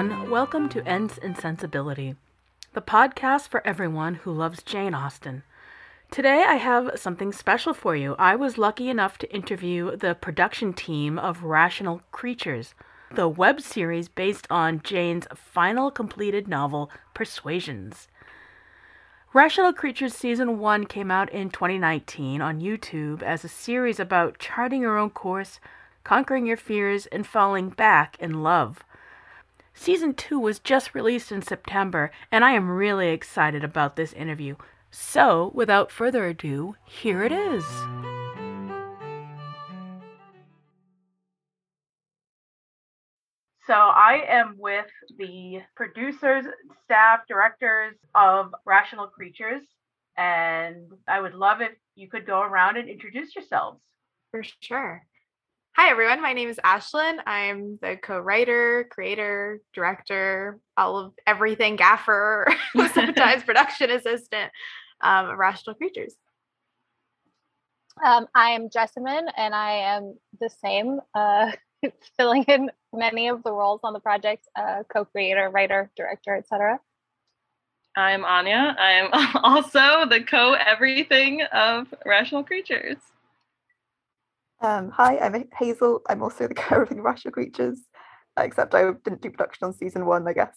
everyone. Welcome to Ents and Sensibility, the podcast for everyone who loves Jane Austen. Today, I have something special for you. I was lucky enough to interview the production team of Rational Creatures, the web series based on Jane's final completed novel, Persuasions. Rational Creatures Season 1 came out in 2019 on YouTube as a series about charting your own course, conquering your fears, and falling back in love. Season 2 was just released in September, and I am really excited about this interview. So, without further ado, here it is. So, I am with the producers, staff, directors of Rational Creatures, and I would love if you could go around and introduce yourselves. For sure. Hi, everyone. My name is Ashlyn. I'm the co writer, creator, director, all of everything, gaffer, sometimes production assistant um, of Rational Creatures. Um, I am Jessamine, and I am the same, uh, filling in many of the roles on the project uh, co creator, writer, director, etc. I'm Anya. I'm also the co everything of Rational Creatures. Um, hi, I'm Hazel. I'm also the care of Rational Creatures, except I didn't do production on season one, I guess.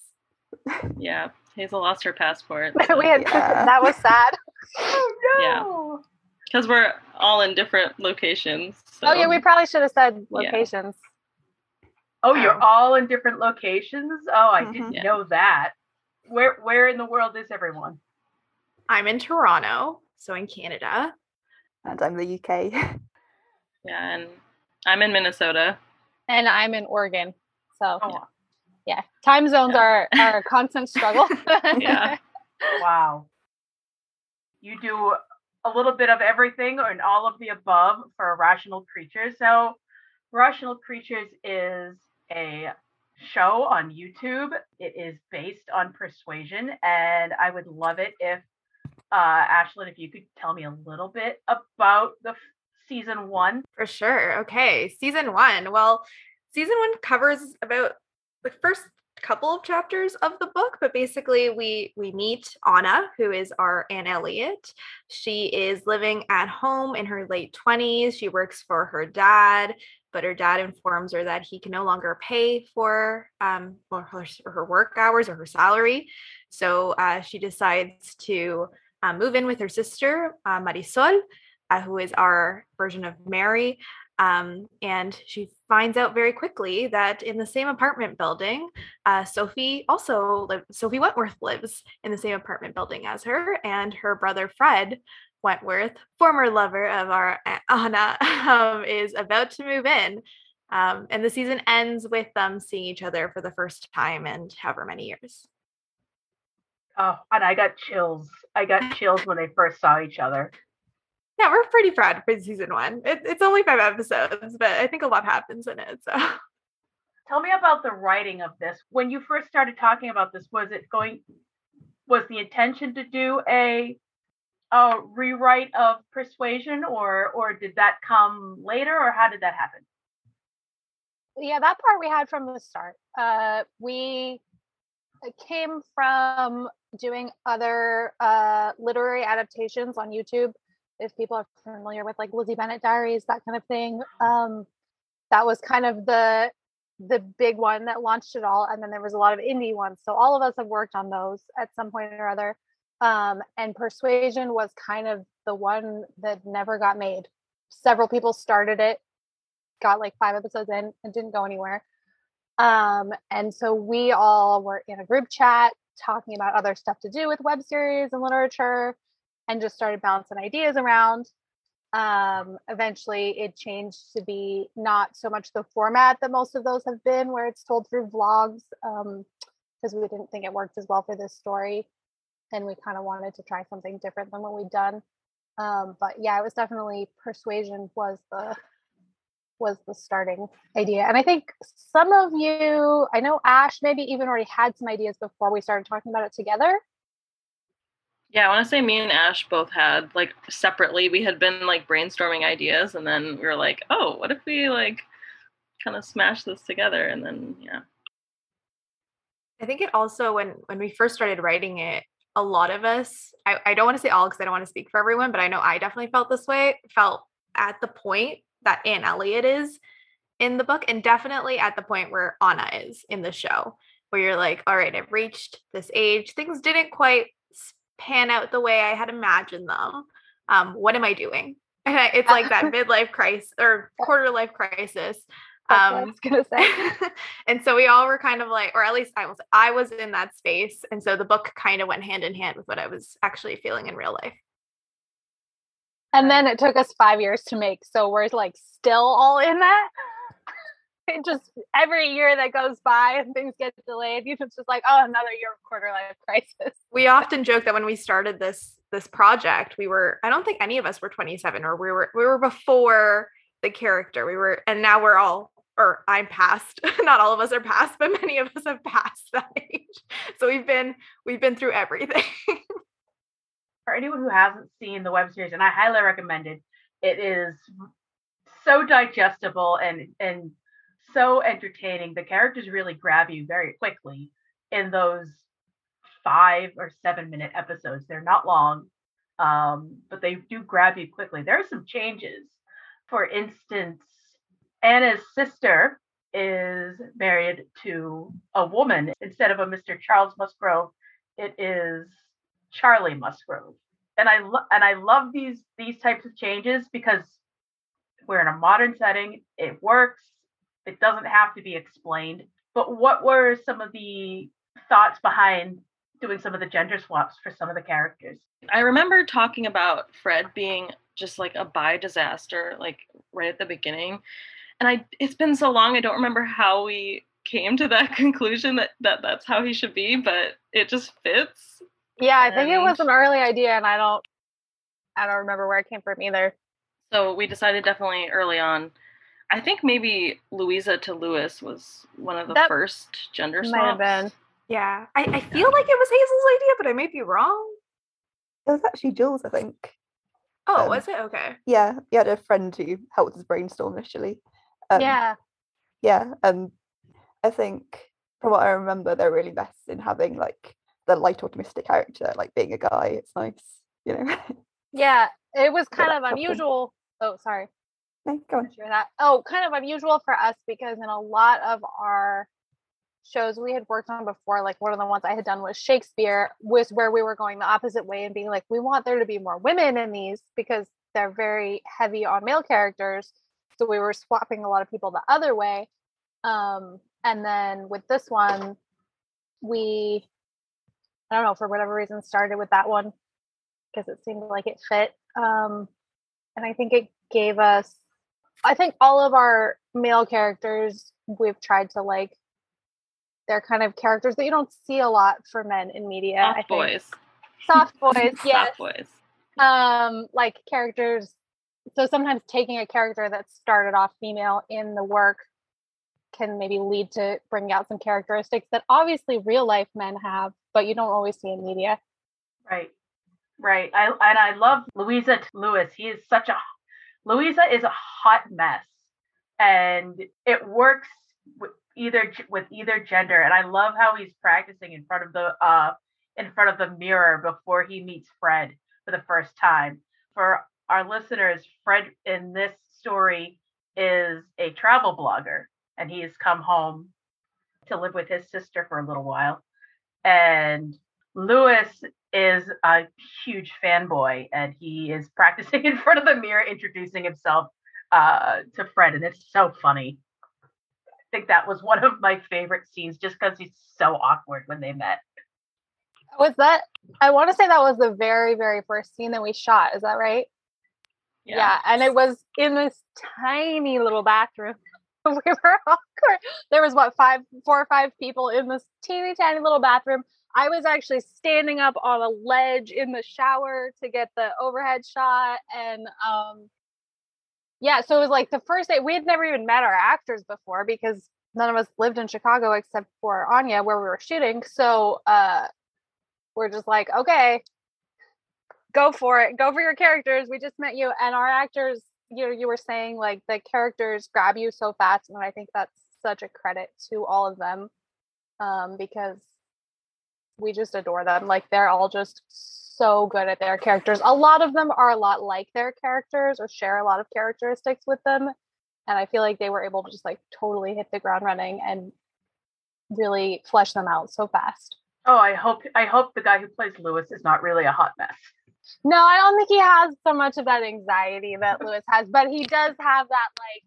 yeah, Hazel lost her passport. So. we had yeah. that was sad. oh no. Yeah. Because we're all in different locations. So. Oh yeah, we probably should have said locations. Yeah. Oh, you're oh. all in different locations? Oh, I mm-hmm. didn't yeah. know that. Where where in the world is everyone? I'm in Toronto, so in Canada. And I'm the UK. Yeah, and I'm in Minnesota. And I'm in Oregon. So oh. yeah. Time zones yeah. are, are a constant struggle. yeah. Wow. You do a little bit of everything and all of the above for Rational Creatures. So Rational Creatures is a show on YouTube. It is based on persuasion, and I would love it if uh, Ashlyn, if you could tell me a little bit about the season one? For sure. Okay. Season one. Well, season one covers about the first couple of chapters of the book but basically we we meet anna who is our anne elliot she is living at home in her late 20s she works for her dad but her dad informs her that he can no longer pay for um for her, her work hours or her salary so uh, she decides to uh, move in with her sister uh, marisol uh, who is our version of Mary. Um, and she finds out very quickly that in the same apartment building, uh, Sophie also lives, Sophie Wentworth lives in the same apartment building as her, and her brother Fred Wentworth, former lover of our Anna, um, is about to move in. Um, and the season ends with them seeing each other for the first time in however many years. Oh, and I got chills. I got chills when they first saw each other yeah, we're pretty proud for season one. It, it's only five episodes, but I think a lot happens in it. So, tell me about the writing of this. When you first started talking about this, was it going? Was the intention to do a a rewrite of Persuasion, or or did that come later, or how did that happen? Yeah, that part we had from the start. Uh, we came from doing other uh, literary adaptations on YouTube if people are familiar with like Lizzie Bennet Diaries, that kind of thing. Um, that was kind of the the big one that launched it all, and then there was a lot of indie ones. So all of us have worked on those at some point or other. Um, and Persuasion was kind of the one that never got made. Several people started it, got like five episodes in, and didn't go anywhere. Um, and so we all were in a group chat talking about other stuff to do with web series and literature and just started bouncing ideas around. Um, eventually, it changed to be not so much the format that most of those have been, where it's told through vlogs, because um, we didn't think it worked as well for this story, and we kind of wanted to try something different than what we'd done. Um, but yeah, it was definitely persuasion was the was the starting idea, and I think some of you, I know Ash maybe even already had some ideas before we started talking about it together. Yeah, I want to say me and Ash both had like separately. We had been like brainstorming ideas, and then we were like, "Oh, what if we like kind of smash this together?" And then yeah. I think it also when when we first started writing it, a lot of us, I, I don't want to say all because I don't want to speak for everyone, but I know I definitely felt this way, felt at the point that Anne Elliot is in the book, and definitely at the point where Anna is in the show, where you're like, all right, I've reached this age. Things didn't quite pan out the way I had imagined them. Um, what am I doing? And it's like that midlife crisis or quarter life crisis. That's um, I was gonna say. and so we all were kind of like, or at least I was, I was in that space, and so the book kind of went hand in hand with what I was actually feeling in real life. And then it took us five years to make, so we're like still all in that. It just every year that goes by and things get delayed, you just like, oh, another year of quarter life crisis. We often joke that when we started this this project, we were I don't think any of us were 27 or we were we were before the character. We were and now we're all or I'm past. Not all of us are past, but many of us have passed that age. So we've been we've been through everything. For anyone who hasn't seen the web series, and I highly recommend it, it is so digestible and and so entertaining. The characters really grab you very quickly in those five or seven minute episodes. They're not long, um, but they do grab you quickly. There are some changes. For instance, Anna's sister is married to a woman instead of a Mr. Charles Musgrove. It is Charlie Musgrove, and I lo- and I love these these types of changes because we're in a modern setting. It works. It doesn't have to be explained. But what were some of the thoughts behind doing some of the gender swaps for some of the characters? I remember talking about Fred being just like a bi disaster, like right at the beginning and I it's been so long I don't remember how we came to that conclusion that, that that's how he should be, but it just fits. Yeah, I think it was an early idea and I don't I don't remember where it came from either. So we decided definitely early on. I think maybe Louisa to Lewis was one of the that first gender swaps. Might have been. Yeah. I, I feel like it was Hazel's idea, but I may be wrong. It was actually Jules, I think. Oh, um, was it? Okay. Yeah, he had a friend who helped us brainstorm initially. Um, yeah. Yeah. And I think from what I remember, they're really best in having like the light optimistic character, like being a guy. It's nice, you know. yeah. It was kind of unusual. Oh, sorry. Go on. Share that. Oh, kind of unusual for us because in a lot of our shows we had worked on before, like one of the ones I had done was Shakespeare, was where we were going the opposite way and being like, we want there to be more women in these because they're very heavy on male characters so we were swapping a lot of people the other way um, and then with this one we i don't know for whatever reason started with that one because it seemed like it fit um, and i think it gave us i think all of our male characters we've tried to like they're kind of characters that you don't see a lot for men in media soft I boys soft boys yes soft boys um like characters so sometimes taking a character that started off female in the work can maybe lead to bring out some characteristics that obviously real life men have, but you don't always see in media. Right. Right. I and I love Louisa Lewis. He is such a Louisa is a hot mess and it works with either with either gender and I love how he's practicing in front of the uh in front of the mirror before he meets Fred for the first time. For our listeners, Fred in this story is a travel blogger and he has come home to live with his sister for a little while. And Louis is a huge fanboy and he is practicing in front of the mirror, introducing himself uh, to Fred. And it's so funny. I think that was one of my favorite scenes just because he's so awkward when they met. Was that, I want to say that was the very, very first scene that we shot. Is that right? Yeah. yeah. And it was in this tiny little bathroom. we were awkward. There was what five, four or five people in this teeny tiny little bathroom. I was actually standing up on a ledge in the shower to get the overhead shot. And um yeah, so it was like the first day we had never even met our actors before because none of us lived in Chicago except for Anya where we were shooting. So uh we're just like, okay, go for it go for your characters we just met you and our actors you know you were saying like the characters grab you so fast and i think that's such a credit to all of them um, because we just adore them. Like they're all just so good at their characters. A lot of them are a lot like their characters or share a lot of characteristics with them. And I feel like they were able to just like totally hit the ground running and really flesh them out so fast. Oh, I hope I hope the guy who plays Lewis is not really a hot mess. No, I don't think he has so much of that anxiety that Lewis has, but he does have that like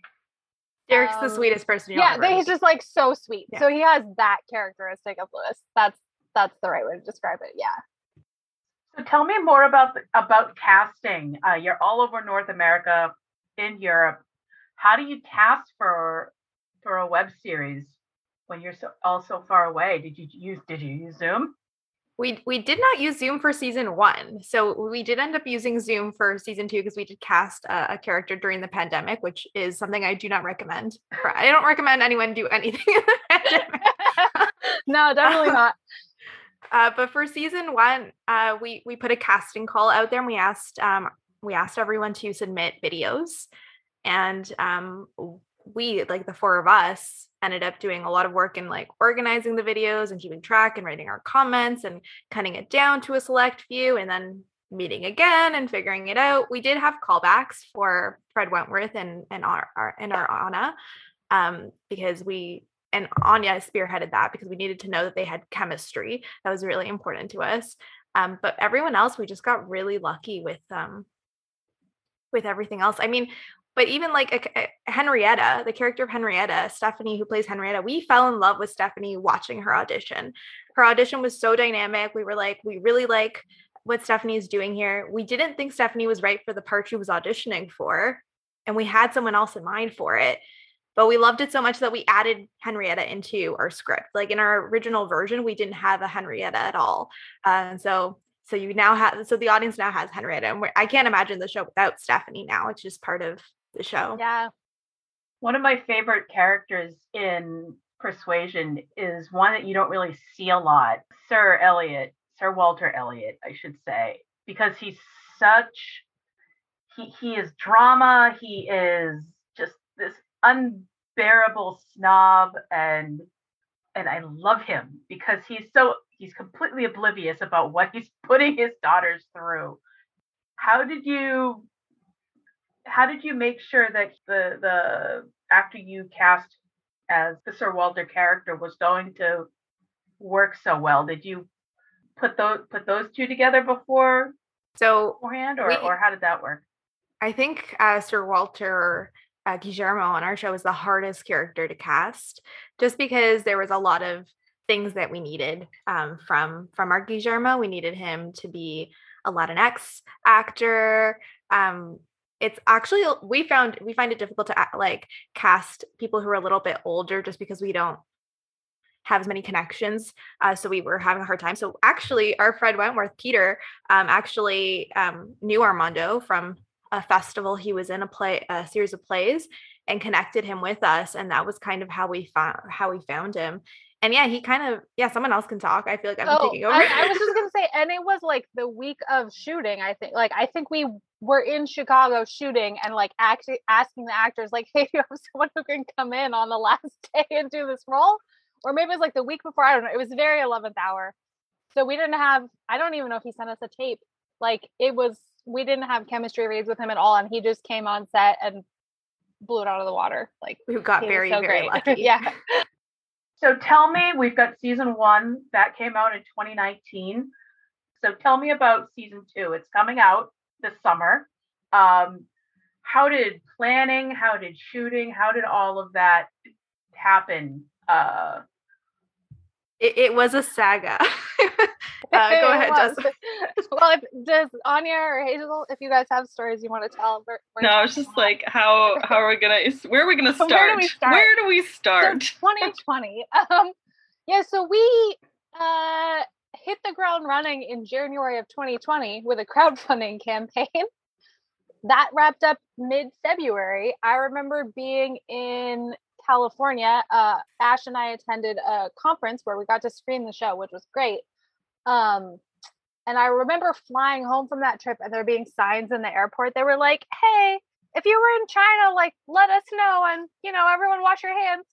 Derek's the Um, sweetest person you'll yeah, ever he's just like so sweet. Yeah. So he has that characteristic of Lewis. That's that's the right way to describe it. Yeah. So tell me more about the, about casting. Uh, you're all over North America, in Europe. How do you cast for for a web series when you're so all so far away? Did you use Did you use Zoom? We we did not use Zoom for season one, so we did end up using Zoom for season two because we did cast a, a character during the pandemic, which is something I do not recommend. For, I don't recommend anyone do anything in the pandemic. no, definitely not. Uh, but for season one, uh, we we put a casting call out there, and we asked um, we asked everyone to submit videos, and um, we like the four of us ended up doing a lot of work in like organizing the videos and keeping track and writing our comments and cutting it down to a select few, and then meeting again and figuring it out. We did have callbacks for Fred Wentworth and and our, our and our Anna, um, because we and Anya spearheaded that because we needed to know that they had chemistry. That was really important to us. Um, but everyone else, we just got really lucky with um, with everything else. I mean, but even like a, a- Henrietta, the character of Henrietta, Stephanie, who plays Henrietta, we fell in love with Stephanie watching her audition. Her audition was so dynamic. We were like, we really like what Stephanie is doing here. We didn't think Stephanie was right for the part she was auditioning for, and we had someone else in mind for it but we loved it so much that we added Henrietta into our script. Like in our original version, we didn't have a Henrietta at all, uh, so so you now have so the audience now has Henrietta, and we're, I can't imagine the show without Stephanie. Now it's just part of the show. Yeah. One of my favorite characters in Persuasion is one that you don't really see a lot. Sir Elliot, Sir Walter Elliot, I should say, because he's such he he is drama. He is just this unbearable snob and and I love him because he's so he's completely oblivious about what he's putting his daughters through. How did you how did you make sure that the the actor you cast as the Sir Walter character was going to work so well? Did you put those put those two together before So beforehand, or We- or how did that work? I think uh, Sir Walter uh, Guillermo on our show was the hardest character to cast, just because there was a lot of things that we needed um, from from our Guillermo. We needed him to be a Latinx actor. Um, it's actually we found we find it difficult to like cast people who are a little bit older, just because we don't have as many connections. Uh, so we were having a hard time. So actually, our Fred Wentworth, Peter, um, actually um, knew Armando from a festival he was in a play a series of plays and connected him with us and that was kind of how we found how we found him and yeah he kind of yeah someone else can talk i feel like i'm Oh, taking over I, I was just gonna say, and it was like the week of shooting. I think, like, I think we were in Chicago shooting and like actually asking the actors, like, "Hey, do you have someone who can come in on the last day and do this role?" Or maybe it was like the week before. I don't know. It was very eleventh hour, so we didn't have. I don't even know if he sent us a tape. Like, it was. We didn't have chemistry reads with him at all, and he just came on set and blew it out of the water. Like, we got very so very great. lucky yeah. So tell me, we've got season one that came out in 2019. So tell me about season two. It's coming out this summer. Um, how did planning, how did shooting, how did all of that happen? Uh, it, it was a saga uh, go ahead. Jessica. well, if, does Anya or Hazel, if you guys have stories you want to tell, we're, we're No, I was just like, how how are we gonna? Where are we gonna start? where do we start? Where do we So 2020. Um, yeah, so we uh hit the ground running in January of 2020 with a crowdfunding campaign. That wrapped up mid-February. I remember being in California. Uh, Ash and I attended a conference where we got to screen the show, which was great. Um, and I remember flying home from that trip and there being signs in the airport. They were like, "Hey, if you were in China, like let us know, and you know, everyone wash your hands."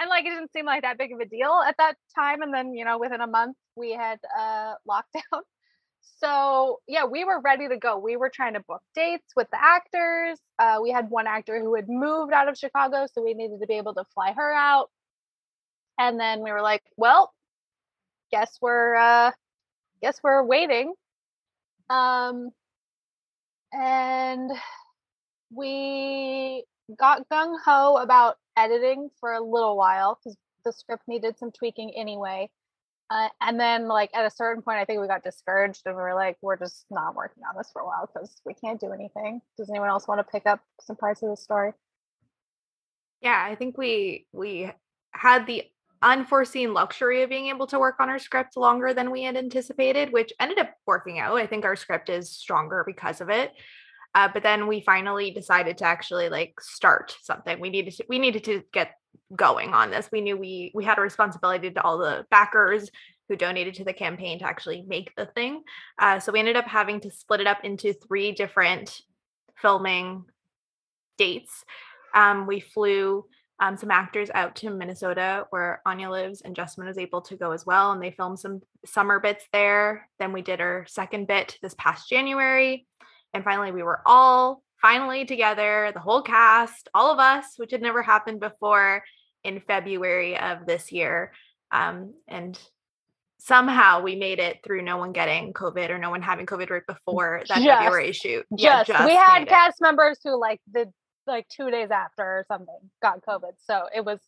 And like it didn't seem like that big of a deal at that time. And then, you know, within a month, we had uh, lockdown. So yeah, we were ready to go. We were trying to book dates with the actors. Uh, we had one actor who had moved out of Chicago, so we needed to be able to fly her out. And then we were like, well, guess we're uh, guess we're waiting. Um, and we got gung ho about editing for a little while because the script needed some tweaking anyway. Uh, and then, like at a certain point, I think we got discouraged and we were like, "We're just not working on this for a while because we can't do anything." Does anyone else want to pick up some parts of the story? Yeah, I think we we had the unforeseen luxury of being able to work on our script longer than we had anticipated, which ended up working out. I think our script is stronger because of it. Uh, but then we finally decided to actually like start something. We needed to, we needed to get going on this. We knew we we had a responsibility to all the backers who donated to the campaign to actually make the thing. Uh, so we ended up having to split it up into three different filming dates. Um, we flew um, some actors out to Minnesota where Anya lives, and Justin was able to go as well. And they filmed some summer bits there. Then we did our second bit this past January. And finally, we were all finally together, the whole cast, all of us, which had never happened before in February of this year. Um, and somehow we made it through no one getting COVID or no one having COVID right before that Just- February shoot. Just, we had made it. cast members who like the like two days after or something got COVID. So it was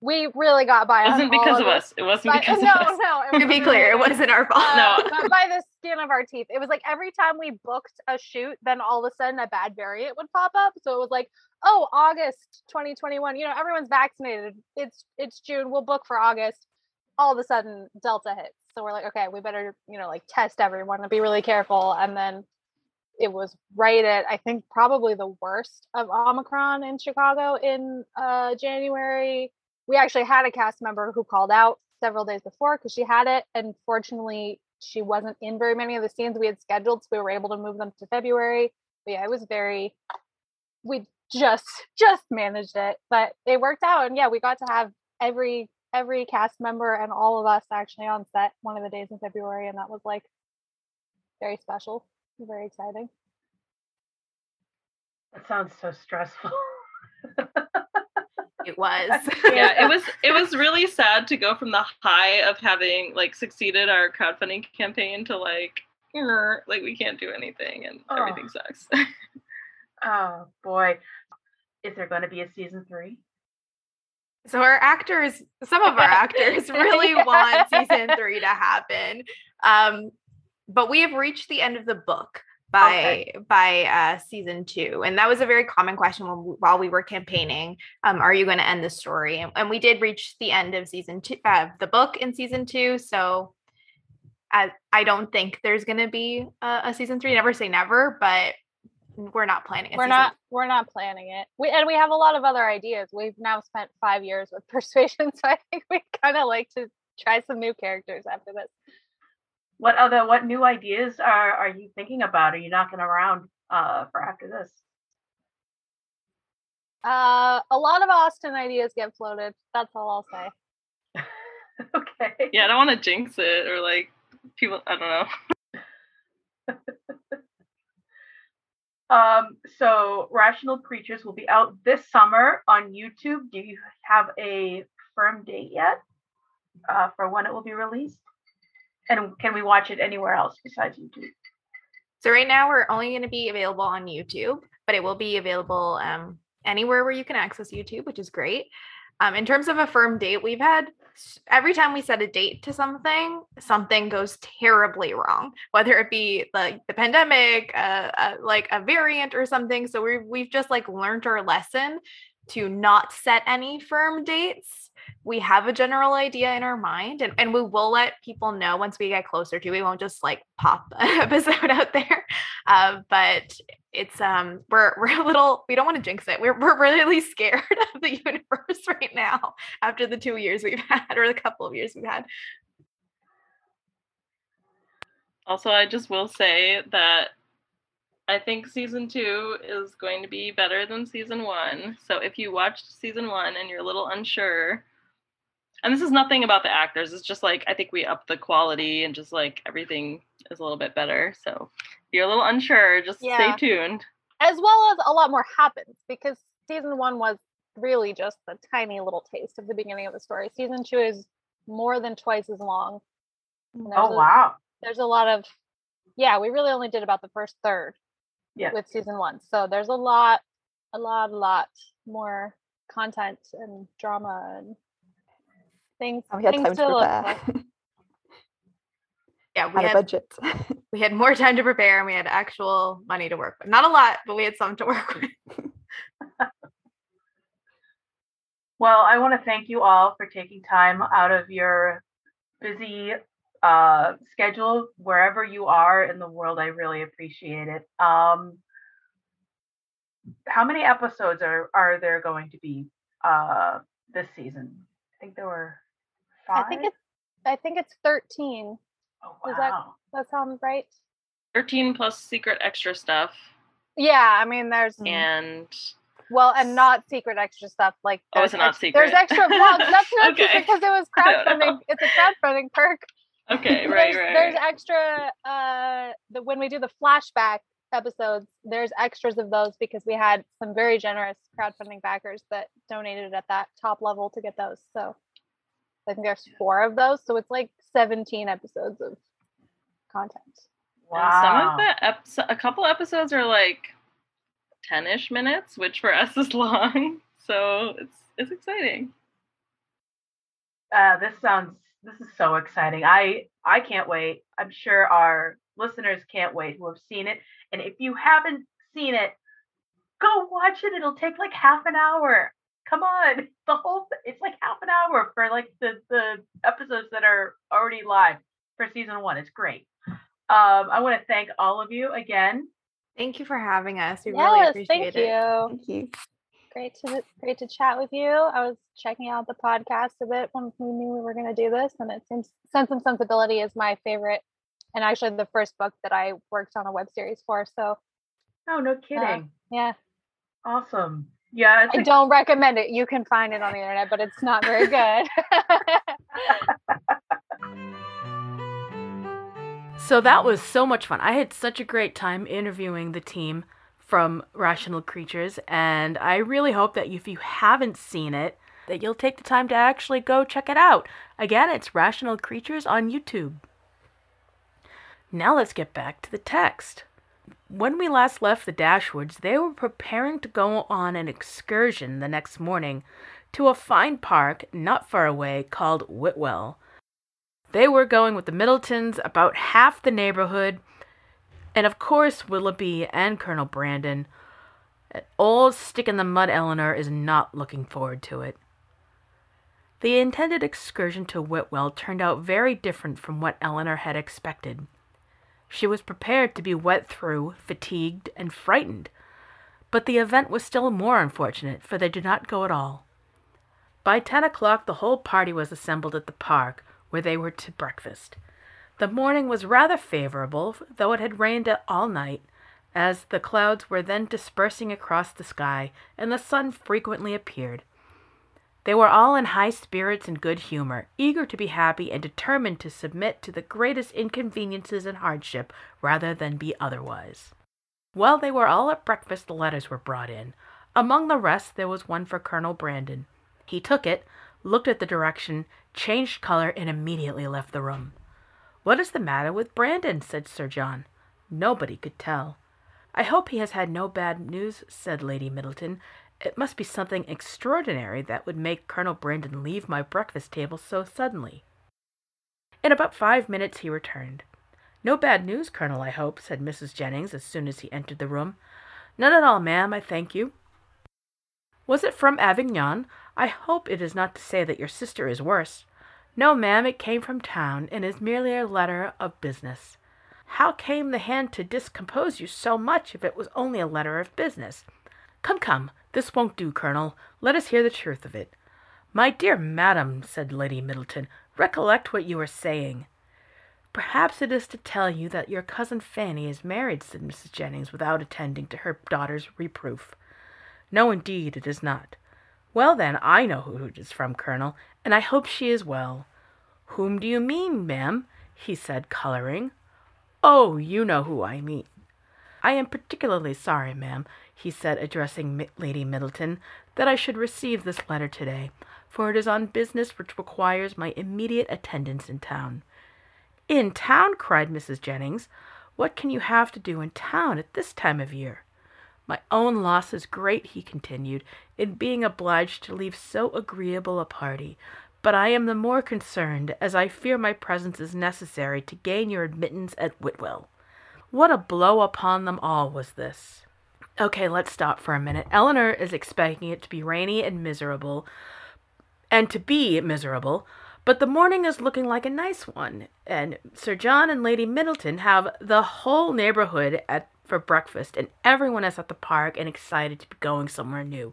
we really got by. It wasn't all because of of us. It wasn't But- because no, of us. no. no. To be clear, it wasn't our fault. No. But by the skin of our teeth. It was like every time we booked a shoot, then all of a sudden a bad variant would pop up. So it was like, oh, August 2021. You know, everyone's vaccinated. It's it's June. We'll book for August. All of a sudden, Delta hits. So we're like, okay, we better you know like test everyone and be really careful. And then it was right at I think probably the worst of Omicron in Chicago in uh, January. We actually had a cast member who called out several days before because she had it, and fortunately she wasn't in very many of the scenes we had scheduled, so we were able to move them to February. But yeah, it was very. We just just managed it, but it worked out, and yeah, we got to have every every cast member and all of us actually on set one of the days in February, and that was like very special, very exciting. That sounds so stressful. It was. yeah, it was it was really sad to go from the high of having like succeeded our crowdfunding campaign to like "Er, like we can't do anything and Oh. everything sucks. oh boy. Is there going to be a season three? So our actors, some of our actors really Yeah. want season three to happen. Um, but we have reached the end of the book by by uh, season two, and that was a very common question when, we- while we were campaigning. Um, are you going to end the story? And, and we did reach the end of season two, uh, the book in season two. So I I don't think there's going to be a, a season three. Never say never, but we're not planning. A we're not we're not planning it we and we have a lot of other ideas we've now spent five years with persuasion so i think we kind of like to try some new characters after this What other what new ideas are are you thinking about? Are you knocking around uh for after this? uh a lot of Austen ideas get floated that's all i'll say okay. yeah, I don't want to jinx it or like people I don't know. Um, so Rational Creatures will be out this summer on YouTube. Do you have a firm date yet uh, for when it will be released? And can we watch it anywhere else besides YouTube? So right now we're only going to be available on YouTube, but it will be available um, anywhere where you can access YouTube, which is great. Um, in terms of a firm date, we've had every time we set a date to something, something goes terribly wrong, whether it be like the pandemic, uh, uh, like a variant or something. So we've, we've just like learned our lesson to not set any firm dates. We have a general idea in our mind, and, and we will let people know once we get closer to. We won't just like pop an episode out there, uh, but it's um we're we're a little we don't want to jinx it. We're we're really scared of the universe right now after the two years we've had or the couple of years we've had. Also, I just will say that I think season two is going to be better than season one. So if you watched season one and you're a little unsure, And this is nothing about the actors. It's just like I think we up the quality and just like everything is a little bit better. So if you're a little unsure, just Yeah. stay tuned. as well as a lot more happens because season one was really just a tiny little taste of the beginning of the story. Season two is more than twice as long. and there's Oh a- wow. There's a lot of, yeah, we really only did about the first third Yeah. with season one. So there's a lot, a lot, a lot more content and drama and things. And we had things time to prepare. for. Yeah, we and a had budget. we had more time to prepare and we had actual money to work with. Not a lot, but we had some to work with. Well, I want to thank you all for taking time out of your busy uh, schedule wherever you are in the world. I really appreciate it. Um, how many episodes are are there going to be uh, this season? I think there were five. I think it's, I think it's 13. oh, is that- wow. That sounds right. 13 plus secret extra stuff. Yeah, I mean, there's. And Well, and not secret extra stuff like Oh, it's there's not ex- There's extra vlogs. That's not Okay. secret because it was I don't crowdfunding. It's a crowdfunding perk. okay, right, there's, right. there's extra. Uh, the, when we do the flashback episodes, there's extras of those because we had some very generous crowdfunding backers that donated at that top level to get those. So I think there's four of those. So it's like 17 episodes of content. And some of the episodes, a couple episodes are like 10-ish minutes, which for us is long. So it's it's exciting. Uh, this sounds this is so exciting. I I can't wait. I'm sure our listeners can't wait who have seen it. And if you haven't seen it, go watch it. It'll take like half an hour. Come on, the whole it's like half an hour for like the the episodes that are already live for season one. It's great. Um, I want to thank all of you again. Thank you for having us. We really appreciate thank it. you. Thank you. great to great to chat with you. I was checking out the podcast a bit when we knew we were going to do this, and it seems Sense and Sensibility is my favorite, and actually the first book that I worked on a web series for. So Oh, no kidding. yeah, Awesome. Yeah, it's I a don't recommend it. You can find it on the internet, but it's not very good. So that was so much fun. I had such a great time interviewing the team from Rational Creatures, and I really hope that if you haven't seen it, that you'll take the time to actually go check it out. Again, it's Rational Creatures on YouTube. Now let's get back to the text. When we last left the Dashwoods, they were preparing to go on an excursion the next morning to a fine park not far away called Whitwell. They were going with the Middletons, about half the neighborhood, and of course Willoughby and Colonel Brandon. Old stick in the mud Elinor is not looking forward to it. The intended excursion to Whitwell turned out very different from what Elinor had expected. She was prepared to be wet through, fatigued, and frightened, but the event was still more unfortunate, for they did not go at all. By ten o'clock the whole party was assembled at the park, where they were to breakfast. The morning was rather favorable, though it had rained all night, as the clouds were then dispersing across the sky, and the sun frequently appeared. They were all in high spirits and good humor, eager to be happy and determined to submit to the greatest inconveniences and hardship rather than be otherwise. While they were all at breakfast, the letters were brought in. Among the rest, there was one for Colonel Brandon. He took it, looked at the direction, changed color, and immediately left the room. What is the matter with Brandon? said Sir John. Nobody could tell. I hope he has had no bad news, said Lady Middleton. It must be something extraordinary that would make Colonel Brandon leave my breakfast table so suddenly. In about five minutes he returned. No bad news, Colonel, I hope, said Mrs. Jennings as soon as he entered the room. None at all, ma'am, I thank you. Was it from Avignon? I hope it is not to say that your sister is worse. No, ma'am, it came from town, and is merely a letter of business. How came the hand to discompose you so much if it was only a letter of business? Come, come, this won't do, Colonel. Let us hear the truth of it. My dear madam, said Lady Middleton, recollect what you are saying. Perhaps it is to tell you that your cousin Fanny is married, said Mrs. Jennings, without attending to her daughter's reproof. No, indeed, it is not. Well, then, I know who it is from, Colonel, and I hope she is well. Whom do you mean, ma'am? he said, coloring. Oh, you know who I mean. I am particularly sorry, ma'am, he said, addressing Lady Middleton, that I should receive this letter today, for it is on business which requires my immediate attendance in town. In town? cried Mrs. Jennings. What can you have to do in town at this time of year? My own loss is great, he continued, in being obliged to leave so agreeable a party, but I am the more concerned as I fear my presence is necessary to gain your admittance at Whitwell. What a blow upon them all was this! Okay, let's stop for a minute. Elinor is expecting it to be rainy and miserable, and to be miserable, but the morning is looking like a nice one, and Sir John and Lady Middleton have the whole neighborhood at for breakfast, and everyone is at the park and excited to be going somewhere new.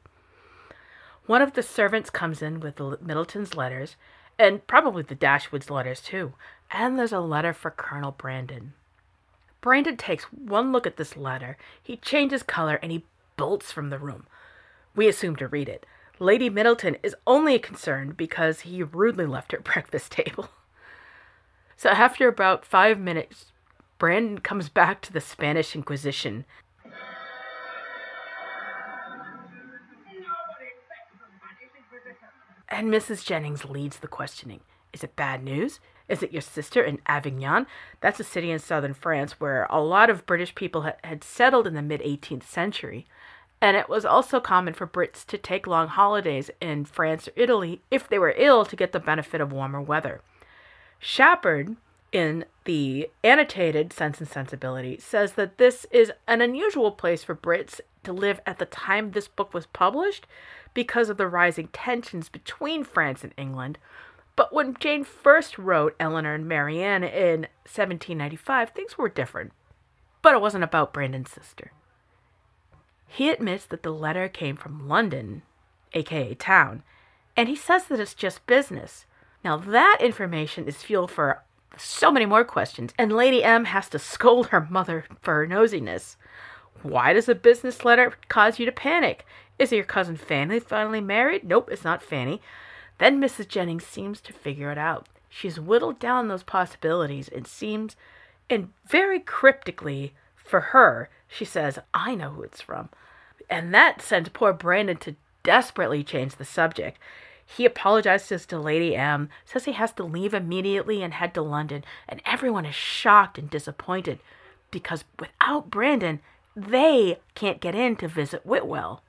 One of the servants comes in with the Middleton's letters, and probably the Dashwoods' letters too, and there's a letter for Colonel Brandon. Brandon takes one look at this letter, he changes color, and he bolts from the room. We assume to read it. Lady Middleton is only concerned because he rudely left her breakfast table. So after about five minutes, Brandon comes back to the Spanish Inquisition. And Mrs. Jennings leads the questioning. Is it bad news? Is it your sister in Avignon? That's a city in southern France where a lot of British people ha- had settled in the mid 18th century. And it was also common for Brits to take long holidays in France or Italy if they were ill to get the benefit of warmer weather. Shapard, in the annotated Sense and Sensibility says that this is an unusual place for Brits to live at the time this book was published because of the rising tensions between France and England. But when Jane first wrote Elinor and Marianne in 1795, things were different. But it wasn't about Brandon's sister. He admits that the letter came from London, aka town, and he says that it's just business. Now, that information is fuel for so many more questions, and Lady M has to scold her mother for her nosiness. Why does a business letter cause you to panic? Is it your cousin Fanny finally married? Nope, it's not Fanny. Then Mrs. Jennings seems to figure it out. She's whittled down those possibilities, it seems, and very cryptically, for her, she says, I know who it's from. And that sends poor Brandon to desperately change the subject. He apologizes to Lady M, says he has to leave immediately and head to London, and everyone is shocked and disappointed because without Brandon, they can't get in to visit Whitwell.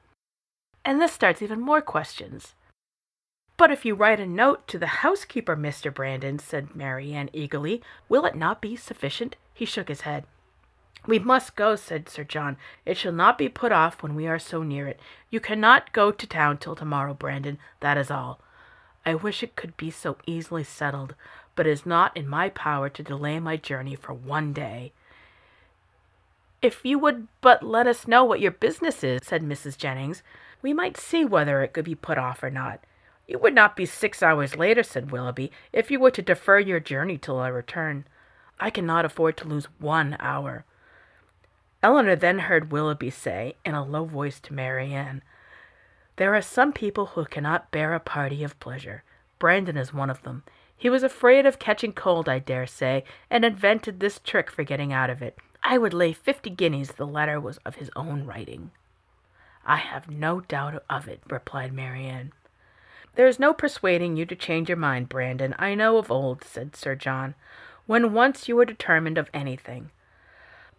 And this starts even more questions. But if you write a note to the housekeeper, Mr. Brandon, said Marianne eagerly, will it not be sufficient? He shook his head. We must go, said Sir John. It shall not be put off when we are so near it. You cannot go to town till tomorrow, Brandon. That is all. I wish it could be so easily settled, but it is not in my power to delay my journey for one day. If you would but let us know what your business is, said Mrs. Jennings, we might see whether it could be put off or not. It would not be six hours later, said Willoughby, if you were to defer your journey till I return. I cannot afford to lose one hour. Elinor then heard Willoughby say, in a low voice to Marianne, There are some people who cannot bear a party of pleasure. Brandon is one of them. He was afraid of catching cold, I dare say, and invented this trick for getting out of it. I would lay fifty guineas the letter was of his own writing. I have no doubt of it, replied Marianne. There is no persuading you to change your mind, Brandon. I know of old, said Sir John, when once you are determined of anything.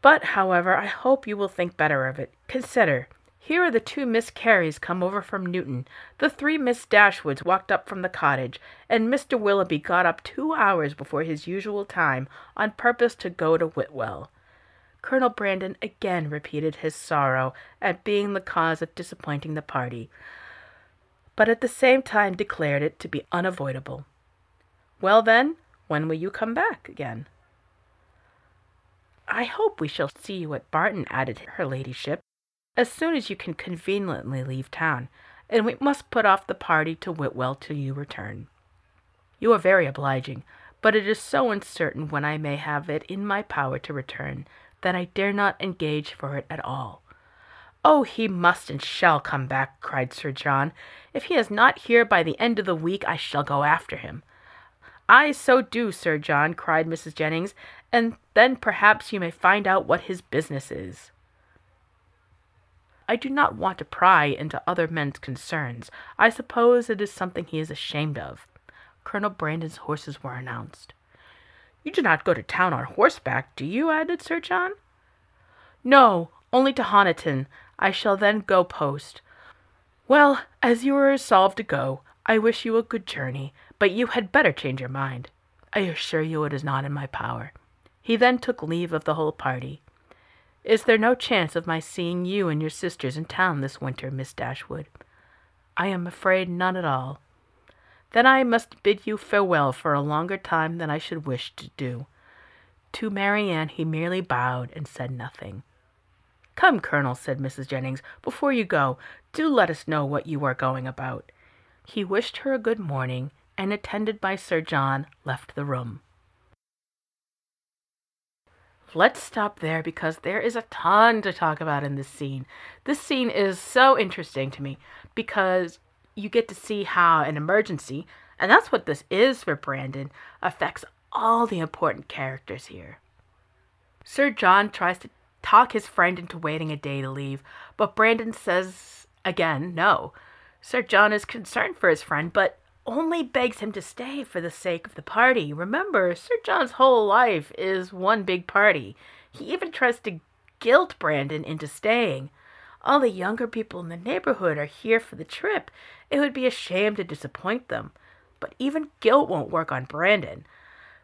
But, however, I hope you will think better of it. Consider, here are the two Miss Careys come over from Newton. The three Miss Dashwoods walked up from the cottage, and Mr. Willoughby got up two hours before his usual time on purpose to go to Whitwell. Colonel Brandon again repeated his sorrow at being the cause of disappointing the party, but at the same time declared it to be unavoidable. Well, then, when will you come back again? I hope we shall see you at Barton, added her ladyship, as soon as you can conveniently leave town, and we must put off the party to Whitwell till you return. You are very obliging, but it is so uncertain when I may have it in my power to return that I dare not engage for it at all. Oh, he must and shall come back, cried Sir John. If he is not here by the end of the week, I shall go after him. I so do, Sir John, cried Mrs. Jennings, and then perhaps you may find out what his business is. I do not want to pry into other men's concerns. I suppose it is something he is ashamed of. Colonel Brandon's horses were announced. You do not go to town on horseback, do you? added Sir John. No, only to Honiton. I shall then go post. Well, as you are resolved to go, I wish you a good journey, but you had better change your mind. I assure you it is not in my power. He then took leave of the whole party. Is there no chance of my seeing you and your sisters in town this winter, Miss Dashwood? I am afraid none at all. Then I must bid you farewell for a longer time than I should wish to do. To Marianne he merely bowed and said nothing. Come, Colonel, said Mrs. Jennings, before you go, do let us know what you are going about. He wished her a good morning, and attended by Sir John, left the room. Let's stop there because there is a ton to talk about in this scene. This scene is so interesting to me because you get to see how an emergency, and that's what this is for Brandon, affects all the important characters here. Sir John tries to talk his friend into waiting a day to leave, but Brandon says again no. Sir John is concerned for his friend, but only begs him to stay for the sake of the party. Remember, Sir John's whole life is one big party. He even tries to guilt Brandon into staying. All the younger people in the neighborhood are here for the trip. It would be a shame to disappoint them. But even guilt won't work on Brandon.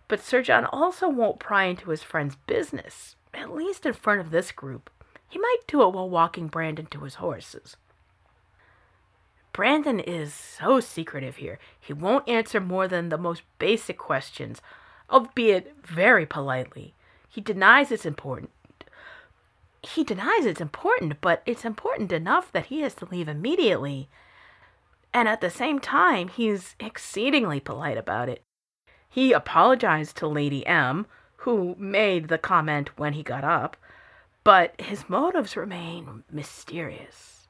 But Sir John also won't pry into his friend's business, at least in front of this group. He might do it while walking Brandon to his horses. Brandon is so secretive here. He won't answer more than the most basic questions, albeit very politely. He denies it's important. He denies it's important, but it's important enough that he has to leave immediately. And at the same time, he's exceedingly polite about it. He apologized to Lady M, who made the comment when he got up, but his motives remain mysterious.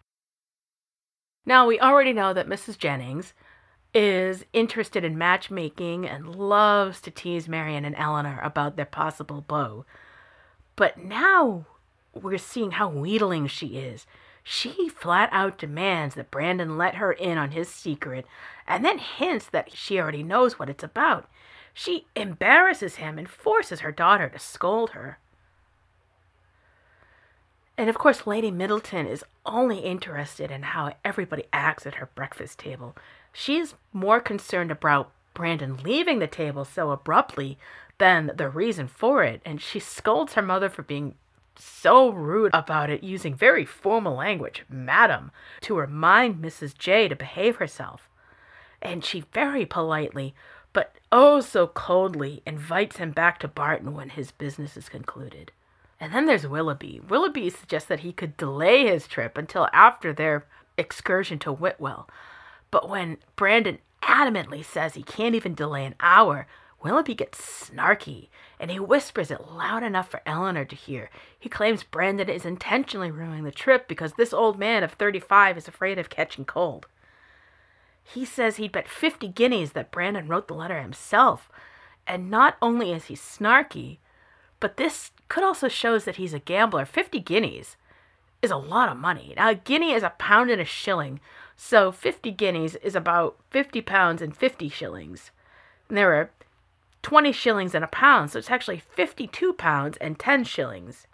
Now, we already know that Mrs. Jennings is interested in matchmaking and loves to tease Marianne and Elinor about their possible beau. But now we're seeing how wheedling she is. She flat out demands that Brandon let her in on his secret and then hints that she already knows what it's about. She embarrasses him and forces her daughter to scold her. And of course, Lady Middleton is only interested in how everybody acts at her breakfast table. She's more concerned about Brandon leaving the table so abruptly than the reason for it, and she scolds her mother for being so rude about it, using very formal language, madam, to remind Mrs. J to behave herself. And she very politely, but oh so coldly, invites him back to Barton when his business is concluded. And then there's Willoughby. Willoughby suggests that he could delay his trip until after their excursion to Whitwell. But when Brandon adamantly says he can't even delay an hour, Willoughby gets snarky and he whispers it loud enough for Elinor to hear. He claims Brandon is intentionally ruining the trip because this old man of 35 is afraid of catching cold. He says he'd bet 50 guineas that Brandon wrote the letter himself. And not only is he snarky, but this could also shows that he's a gambler. 50 guineas is a lot of money. Now, a guinea is a pound and a shilling. So 50 guineas is about 50 pounds and 50 shillings. And there are 20 shillings and a pound, so it's actually 52 pounds and 10 shillings.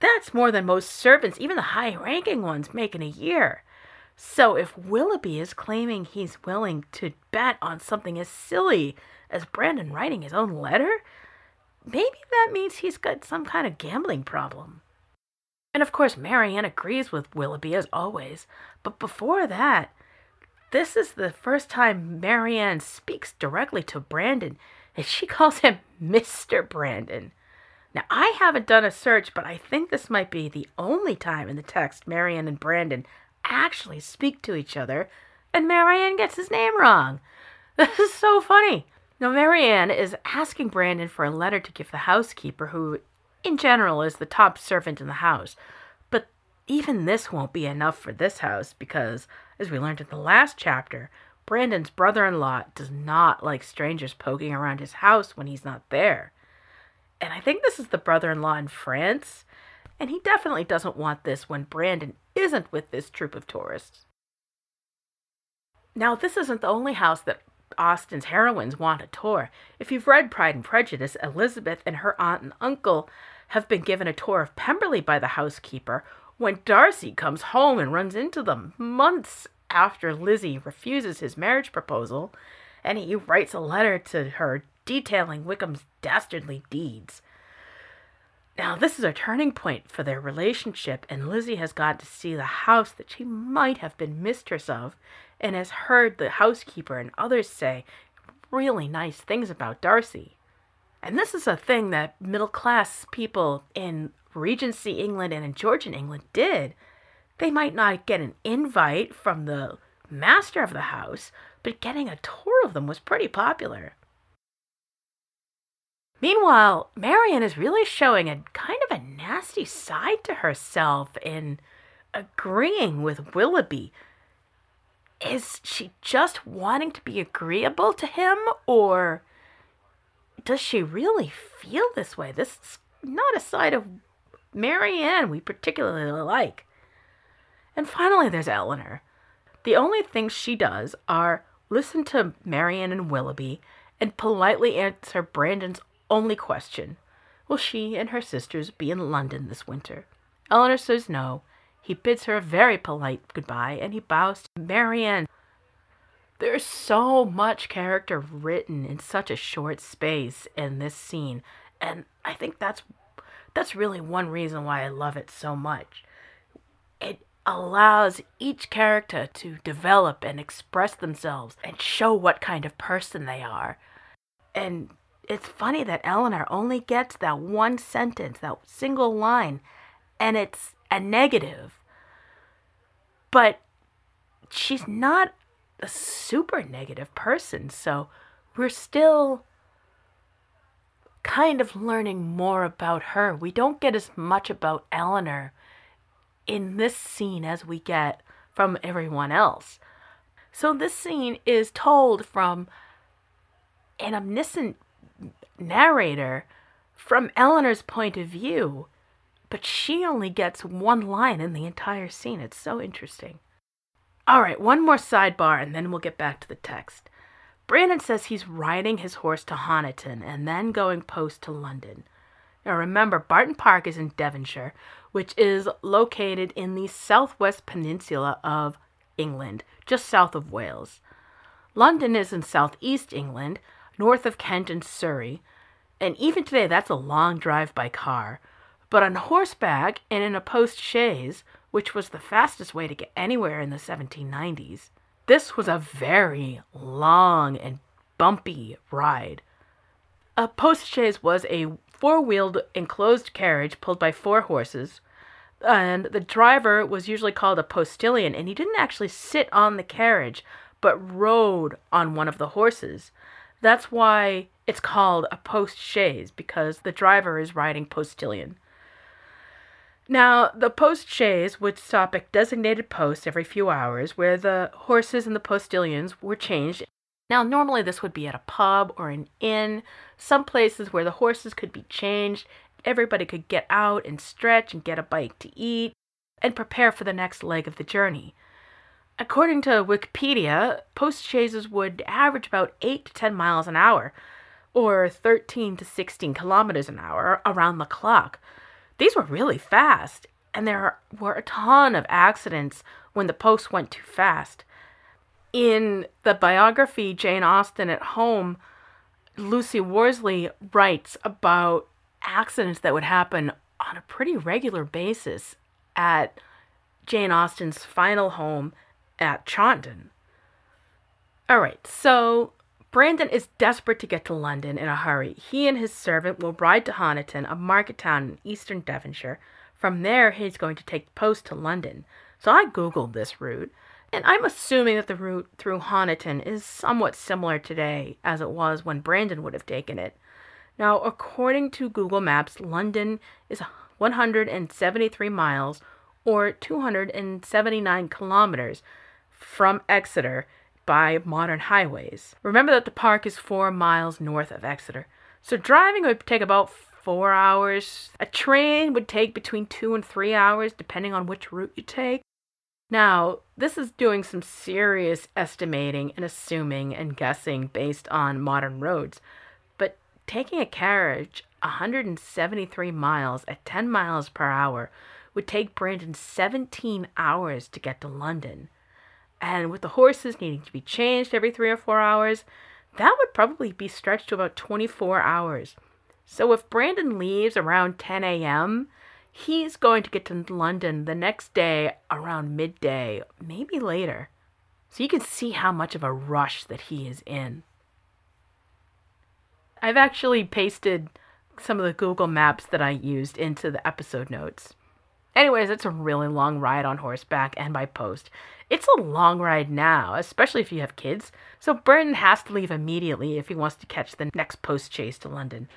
That's more than most servants, even the high ranking ones, make in a year. So if Willoughby is claiming he's willing to bet on something as silly as Brandon writing his own letter, maybe that means he's got some kind of gambling problem. And of course, Marianne agrees with Willoughby as always. But before that, this is the first time Marianne speaks directly to Brandon, and she calls him Mr. Brandon. Now, I haven't done a search, but I think this might be the only time in the text Marianne and Brandon actually speak to each other, and Marianne gets his name wrong. This is so funny. Now, Marianne is asking Brandon for a letter to give the housekeeper, who, in general, is the top servant in the house. But even this won't be enough for this house because, as we learned in the last chapter, Brandon's brother in law does not like strangers poking around his house when he's not there. And I think this is the brother in law in France, and he definitely doesn't want this when Brandon isn't with this troop of tourists. Now, this isn't the only house that Austen's heroines want a tour. If you've read Pride and Prejudice, Elizabeth and her aunt and uncle have been given a tour of Pemberley by the housekeeper when Darcy comes home and runs into them months after Lizzie refuses his marriage proposal, and he writes a letter to her detailing Wickham's dastardly deeds. Now, this is a turning point for their relationship, and Lizzie has got to see the house that she might have been mistress of and has heard the housekeeper and others say really nice things about Darcy. And this is a thing that middle class people in Regency England and in Georgian England did. They might not get an invite from the master of the house, but getting a tour of them was pretty popular. Meanwhile, Marianne is really showing a kind of a nasty side to herself in agreeing with Willoughby. Is she just wanting to be agreeable to him, or does she really feel this way? This is not a side of Marianne we particularly like. And finally, there's Elinor. The only things she does are listen to Marianne and Willoughby and politely answer Brandon's only question Will she and her sisters be in London this winter? Elinor says no. He bids her a very polite goodbye and he bows to Marianne. There's so much character written in such a short space in this scene, and I think that's that's really one reason why I love it so much. It allows each character to develop and express themselves and show what kind of person they are. And it's funny that Elinor only gets that one sentence, that single line, and it's a negative. But she's not a super negative person, so we're still kind of learning more about her. We don't get as much about Elinor in this scene as we get from everyone else. So this scene is told from an omniscient narrator from Elinor's point of view, but she only gets one line in the entire scene. It's so interesting. All right, one more sidebar and then we'll get back to the text. Brandon says he's riding his horse to Honiton and then going post to London. Now remember, Barton Park is in Devonshire, which is located in the southwest peninsula of England, just south of Wales. London is in southeast England, north of Kent and Surrey, and even today that's a long drive by car. But on horseback and in a post chaise, which was the fastest way to get anywhere in the 1790s, this was a very long and bumpy ride. A post chaise was a four wheeled enclosed carriage pulled by four horses, and the driver was usually called a postilion, and he didn't actually sit on the carriage but rode on one of the horses. That's why it's called a post chaise because the driver is riding postilion. Now, the post chaise would stop at designated posts every few hours where the horses and the postilions were changed. Now, normally this would be at a pub or an inn, some places where the horses could be changed, everybody could get out and stretch and get a bite to eat and prepare for the next leg of the journey. According to Wikipedia, post chaises would average about 8 to 10 miles an hour, or 13 to 16 kilometers an hour around the clock. These were really fast, and there were a ton of accidents when the post went too fast. In the biography Jane Austen at Home, Lucy Worsley writes about accidents that would happen on a pretty regular basis at Jane Austen's final home at Chawton. All right, so Brandon is desperate to get to London in a hurry. He and his servant will ride to Honiton, a market town in eastern Devonshire. From there, he's going to take the post to London. So I googled this route, and I'm assuming that the route through Honiton is somewhat similar today as it was when Brandon would have taken it. Now, according to Google Maps, London is 173 miles or 279 kilometers from Exeter by modern highways. Remember that the park is four miles north of Exeter, so driving would take about four hours. A train would take between two and three hours, depending on which route you take. Now, this is doing some serious estimating and assuming and guessing based on modern roads, but taking a carriage 173 miles at 10 miles per hour would take Brandon 17 hours to get to London. And with the horses needing to be changed every three or four hours, that would probably be stretched to about 24 hours. So if Brandon leaves around 10 a.m., he's going to get to London the next day around midday, maybe later. So you can see how much of a rush that he is in. I've actually pasted some of the Google Maps that I used into the episode notes. Anyways, it's a really long ride on horseback and by post. It's a long ride now, especially if you have kids, so Burton has to leave immediately if he wants to catch the next post chaise to London.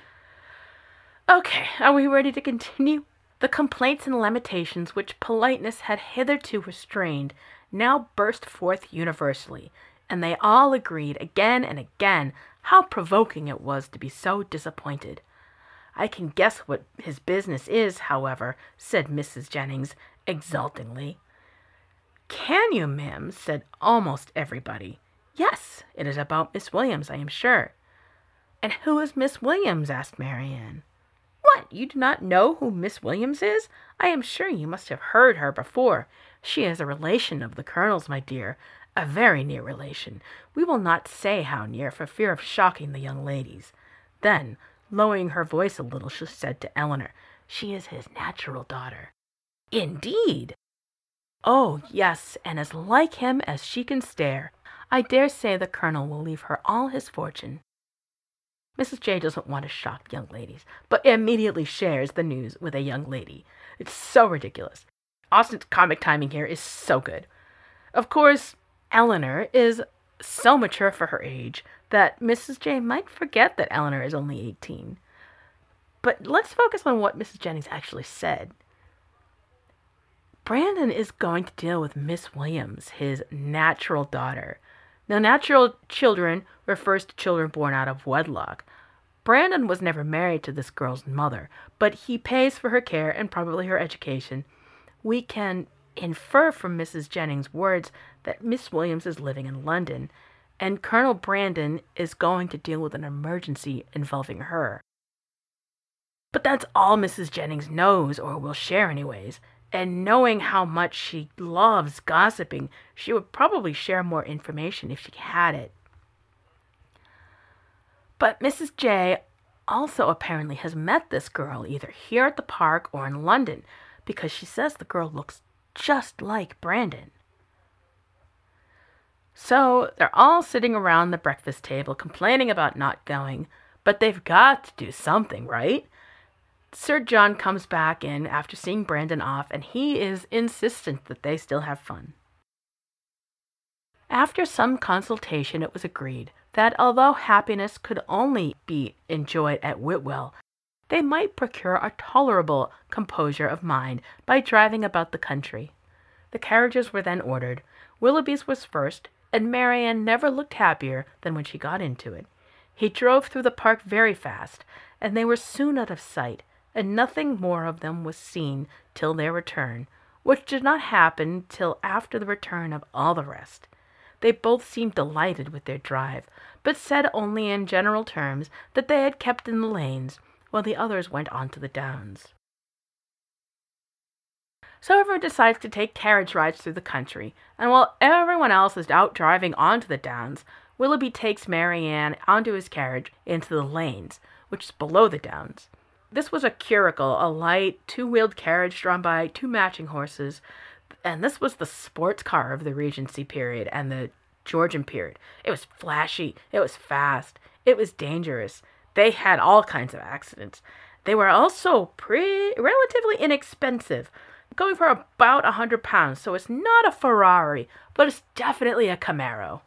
Okay, are we ready to continue? The complaints and lamentations which politeness had hitherto restrained now burst forth universally, and they all agreed again and again how provoking it was to be so disappointed. I can guess what his business is, however, said Mrs. Jennings exultingly. Can you, ma'am? said almost everybody. Yes, it is about Miss Williams, I am sure. And who is Miss Williams? asked Marianne. What, you do not know who Miss Williams is? I am sure you must have heard her before. She is a relation of the Colonel's, my dear, a very near relation. We will not say how near for fear of shocking the young ladies. Then, Lowering her voice a little, she said to Elinor, She is his natural daughter. Indeed! Oh, yes, and as like him as she can stare. I dare say the colonel will leave her all his fortune. Mrs. J doesn't want to shock young ladies, but immediately shares the news with a young lady. It's so ridiculous. Austen's comic timing here is so good. Of course, Elinor is so mature for her age that Mrs. J might forget that Elinor is only 18. But let's focus on what Mrs. Jennings actually said. Brandon is going to deal with Miss Williams, his natural daughter. Now, natural children refers to children born out of wedlock. Brandon was never married to this girl's mother, but he pays for her care and probably her education. We can infer from Mrs. Jennings' words that Miss Williams is living in London, and Colonel Brandon is going to deal with an emergency involving her. But that's all Mrs. Jennings knows, or will share, anyways. And knowing how much she loves gossiping, she would probably share more information if she had it. But Mrs. J also apparently has met this girl either here at the park or in London because she says the girl looks just like Brandon. So they're all sitting around the breakfast table complaining about not going, but they've got to do something, right? Sir John comes back in after seeing Brandon off, and he is insistent that they still have fun. After some consultation, it was agreed that although happiness could only be enjoyed at Whitwell, they might procure a tolerable composure of mind by driving about the country. The carriages were then ordered. Willoughby's was first, and Marianne never looked happier than when she got into it. He drove through the park very fast, and they were soon out of sight, and nothing more of them was seen till their return, which did not happen till after the return of all the rest. They both seemed delighted with their drive, but said only in general terms that they had kept in the lanes, while the others went on to the downs. So everyone decides to take carriage rides through the country, and while everyone else is out driving onto the downs, Willoughby takes Marianne onto his carriage into the lanes, which is below the downs. This was a curricle, a light, two-wheeled carriage drawn by two matching horses, and this was the sports car of the Regency period and the Georgian period. It was flashy, it was fast, it was dangerous. They had all kinds of accidents. They were also pretty relatively inexpensive, going for about a hundred pounds, so it's not a Ferrari, but it's definitely a Camaro.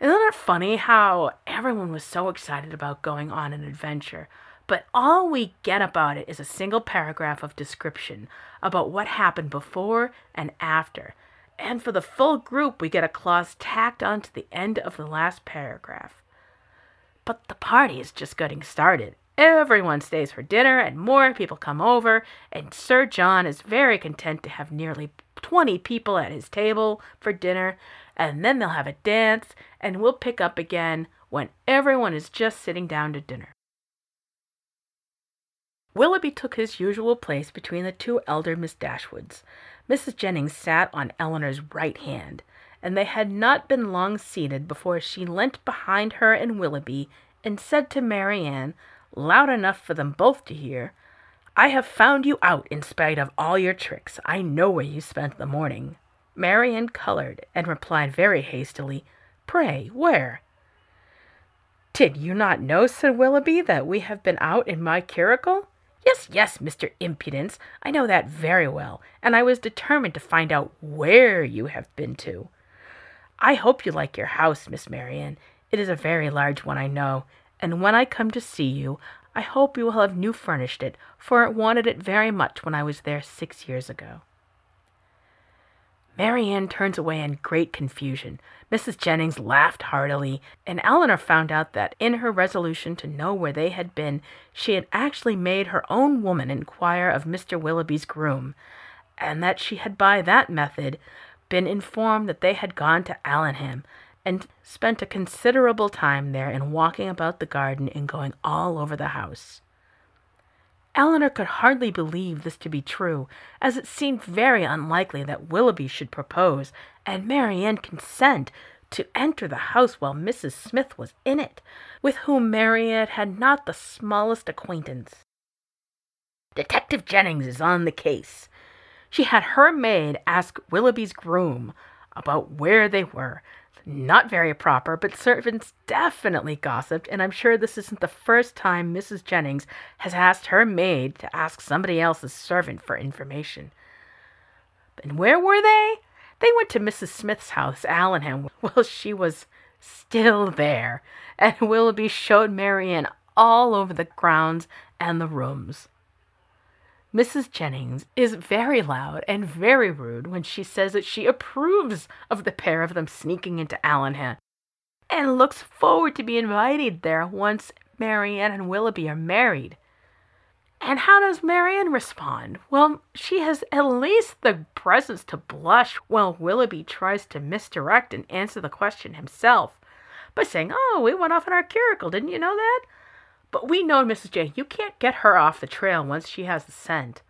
Isn't it funny how everyone was so excited about going on an adventure, but all we get about it is a single paragraph of description about what happened before and after. And for the full group, we get a clause tacked onto the end of the last paragraph. But the party is just getting started. Everyone stays for dinner, and more people come over, and Sir John is very content to have nearly 20 people at his table for dinner, and then they'll have a dance, and we'll pick up again when everyone is just sitting down to dinner. Willoughby took his usual place between the two elder Miss Dashwoods. Mrs. Jennings sat on Elinor's right hand, and they had not been long seated before she leant behind her and Willoughby and said to Marianne, loud enough for them both to hear, I have found you out in spite of all your tricks. I know where you spent the morning. Marianne colored and replied very hastily, Pray, where? Did you not know, said Willoughby, that we have been out in my curricle? Yes, yes, Mr. Impudence, I know that very well, and I was determined to find out where you have been to. I hope you like your house, Miss Marianne. It is a very large one, I know, and when I come to see you, I hope you will have new furnished it, for it wanted it very much when I was there six years ago. Marianne turns away in great confusion. Mrs. Jennings laughed heartily, and Elinor found out that in her resolution to know where they had been, she had actually made her own woman inquire of Mr. Willoughby's groom, and that she had by that method been informed that they had gone to Allenham, and spent a considerable time there in walking about the garden and going all over the house. Elinor could hardly believe this to be true, as it seemed very unlikely that Willoughby should propose, and Marianne consent to enter the house while Mrs. Smith was in it, with whom Marianne had not the smallest acquaintance. Detective Jennings is on the case. She had her maid ask Willoughby's groom about where they were, not very proper, but servants definitely gossiped, and I'm sure this isn't the first time Mrs. Jennings has asked her maid to ask somebody else's servant for information. And where were they? They went to Mrs. Smith's house, Allenham. Well, she was still there, and Willoughby showed Marianne all over the grounds and the rooms. Mrs. Jennings is very loud and very rude when she says that she approves of the pair of them sneaking into Allenham and looks forward to be invited there once Marianne and Willoughby are married. And how does Marianne respond? Well, she has at least the presence to blush while Willoughby tries to misdirect and answer the question himself by saying, Oh, we went off in our curricle, didn't you know that? But we know Mrs. J. You can't get her off the trail once she has the scent.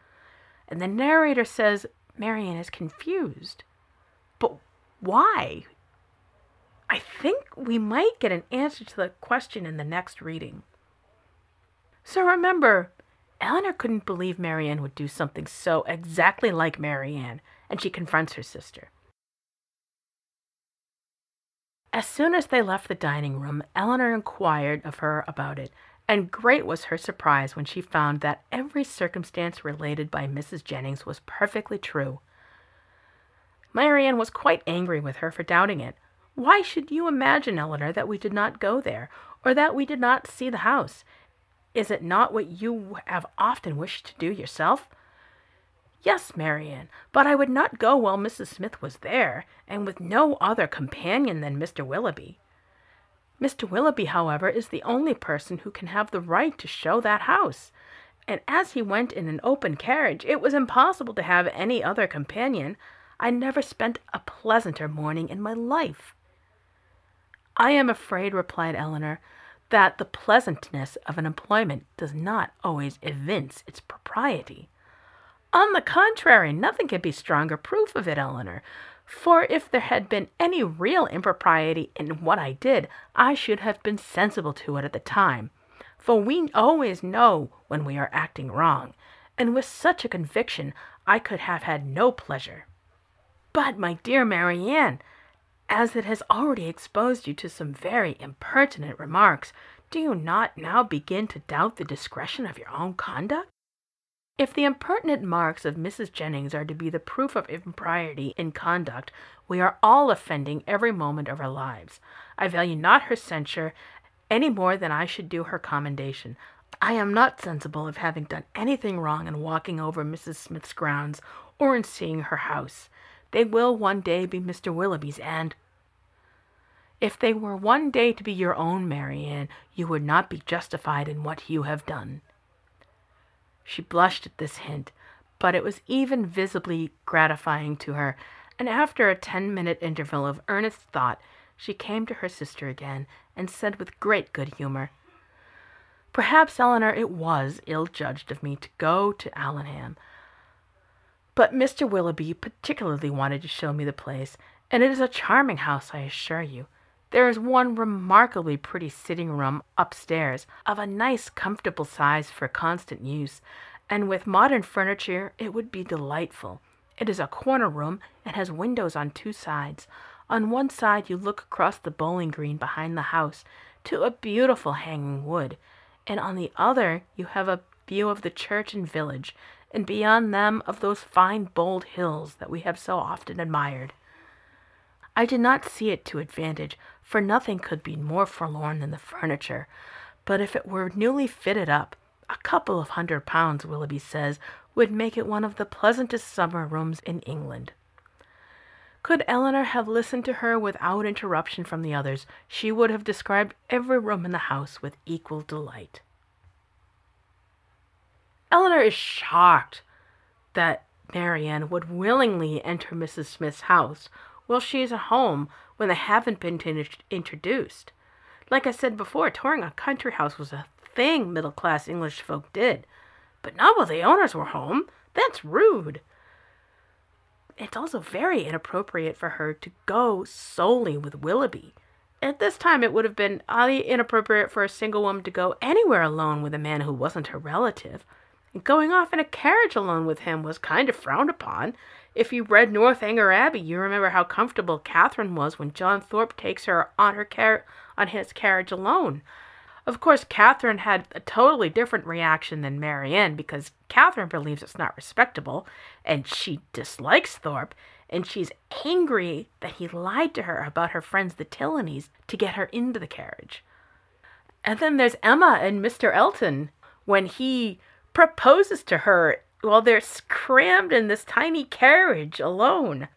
And the narrator says Marianne is confused. But why? I think we might get an answer to the question in the next reading. So remember, Elinor couldn't believe Marianne would do something so exactly like Marianne, and she confronts her sister. As soon as they left the dining room, Elinor inquired of her about it, and great was her surprise when she found that every circumstance related by Mrs. Jennings was perfectly true. Marianne was quite angry with her for doubting it. Why should you imagine, Elinor, that we did not go there, or that we did not see the house? Is it not what you have often wished to do yourself? Yes, Marianne, but I would not go while Mrs. Smith was there, and with no other companion than Mr. Willoughby. Mr. Willoughby, however, is the only person who can have the right to show that house, and as he went in an open carriage, it was impossible to have any other companion. I never spent a pleasanter morning in my life. I am afraid, replied Elinor, that the pleasantness of an employment does not always evince its propriety. On the contrary, nothing can be stronger proof of it, Elinor. For if there had been any real impropriety in what I did, I should have been sensible to it at the time. For we always know when we are acting wrong, and with such a conviction I could have had no pleasure. But, my dear Marianne, as it has already exposed you to some very impertinent remarks, do you not now begin to doubt the discretion of your own conduct? If the impertinent marks of Mrs. Jennings are to be the proof of impropriety in conduct, we are all offending every moment of our lives. I value not her censure any more than I should do her commendation. I am not sensible of having done anything wrong in walking over Mrs. Smith's grounds or in seeing her house. They will one day be Mr. Willoughby's, and if they were one day to be your own, Marianne, you would not be justified in what you have done. She blushed at this hint, but it was even visibly gratifying to her, and after a ten minute interval of earnest thought, she came to her sister again and said with great good humor, Perhaps, Elinor, it was ill judged of me to go to Allenham. But Mr. Willoughby particularly wanted to show me the place, and it is a charming house, I assure you. There is one remarkably pretty sitting room upstairs, of a nice comfortable size for constant use, and with modern furniture it would be delightful. It is a corner room and has windows on two sides. On one side you look across the bowling green behind the house to a beautiful hanging wood, and on the other you have a view of the church and village, and beyond them of those fine bold hills that we have so often admired. I did not see it to advantage, for nothing could be more forlorn than the furniture, but if it were newly fitted up, a couple of hundred pounds, Willoughby says, would make it one of the pleasantest summer rooms in England. Could Elinor have listened to her without interruption from the others, she would have described every room in the house with equal delight. Elinor is shocked that Marianne would willingly enter Mrs. Smith's house while she is at home when they haven't been introduced. Like I said before, touring a country house was a thing middle class English folk did, but not while the owners were home. That's rude. It's also very inappropriate for her to go solely with Willoughby. At this time, it would have been highly inappropriate for a single woman to go anywhere alone with a man who wasn't her relative. And going off in a carriage alone with him was kind of frowned upon. If you read Northanger Abbey, you remember how comfortable Catherine was when John Thorpe takes her on her car- on his carriage alone. Of course, Catherine had a totally different reaction than Marianne because Catherine believes it's not respectable and she dislikes Thorpe and she's angry that he lied to her about her friends the Tilneys to get her into the carriage. And then there's Emma and Mr. Elton when he proposes to her while they're crammed in this tiny carriage alone.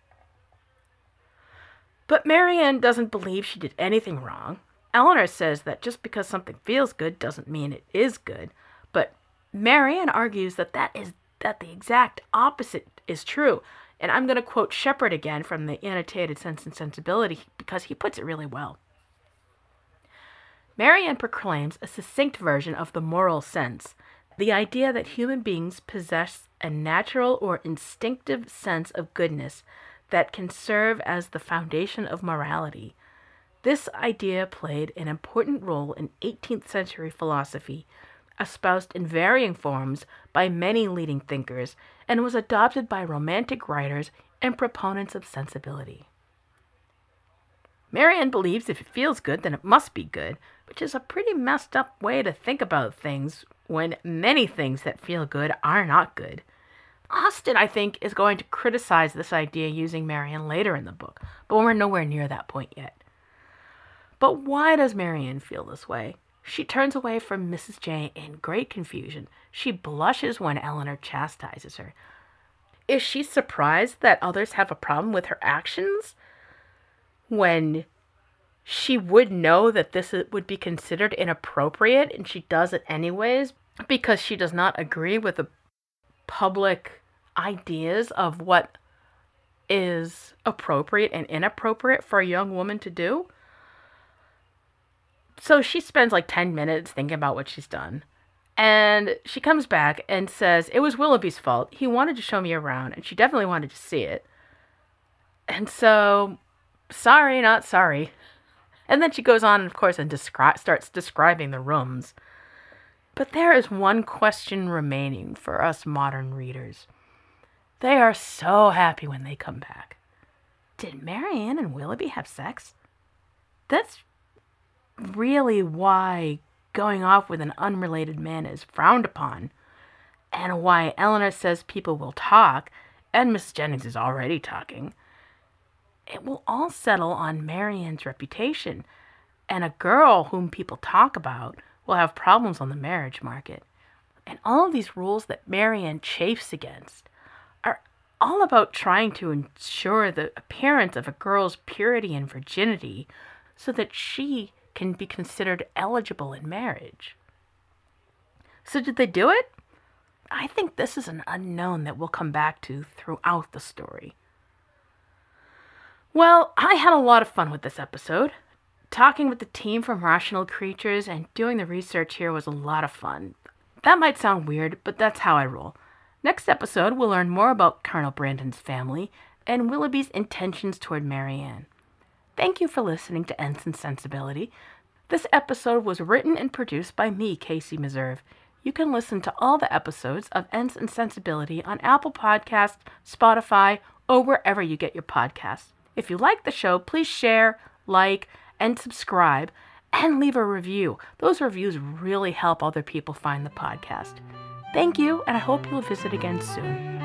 But Marianne doesn't believe she did anything wrong. Elinor says that just because something feels good doesn't mean it is good, but Marianne argues that that is that the exact opposite is true. And I'm going to quote Shapard again from the Annotated Sense and Sensibility because he puts it really well. Marianne proclaims a succinct version of the moral sense, the idea that human beings possess a natural or instinctive sense of goodness that can serve as the foundation of morality. This idea played an important role in 18th century philosophy, espoused in varying forms by many leading thinkers, and was adopted by romantic writers and proponents of sensibility. Marianne believes if it feels good, then it must be good, which is a pretty messed up way to think about things when many things that feel good are not good. Austen, I think, is going to criticize this idea using Marianne later in the book, but we're nowhere near that point yet. But why does Marianne feel this way? She turns away from Mrs. J in great confusion. She blushes when Elinor chastises her. Is she surprised that others have a problem with her actions? When she would know that this would be considered inappropriate and she does it anyways because she does not agree with the public ideas of what is appropriate and inappropriate for a young woman to do. So she spends like 10 minutes thinking about what she's done. And she comes back and says, It was Willoughby's fault. He wanted to show me around, and she definitely wanted to see it. And so, sorry, not sorry. And then she goes on, of course, and descri- starts describing the rooms. But there is one question remaining for us modern readers. They are so happy when they come back. Did Marianne and Willoughby have sex? That's really why going off with an unrelated man is frowned upon, and why Elinor says people will talk, and Miss Jennings is already talking. It will all settle on Marianne's reputation, and a girl whom people talk about will have problems on the marriage market. And all of these rules that Marianne chafes against are all about trying to ensure the appearance of a girl's purity and virginity so that she can be considered eligible in marriage. So, did they do it? I think this is an unknown that we'll come back to throughout the story. Well, I had a lot of fun with this episode. Talking with the team from Rational Creatures and doing the research here was a lot of fun. That might sound weird, but that's how I roll. Next episode, we'll learn more about Colonel Brandon's family and Willoughby's intentions toward Marianne. Thank you for listening to Ents and Sensibility. This episode was written and produced by me, Casey Meserve. You can listen to all the episodes of Ents and Sensibility on Apple Podcasts, Spotify, or wherever you get your podcasts. If you like the show, please share, like, and subscribe and leave a review. Those reviews really help other people find the podcast. Thank you, and I hope you'll visit again soon.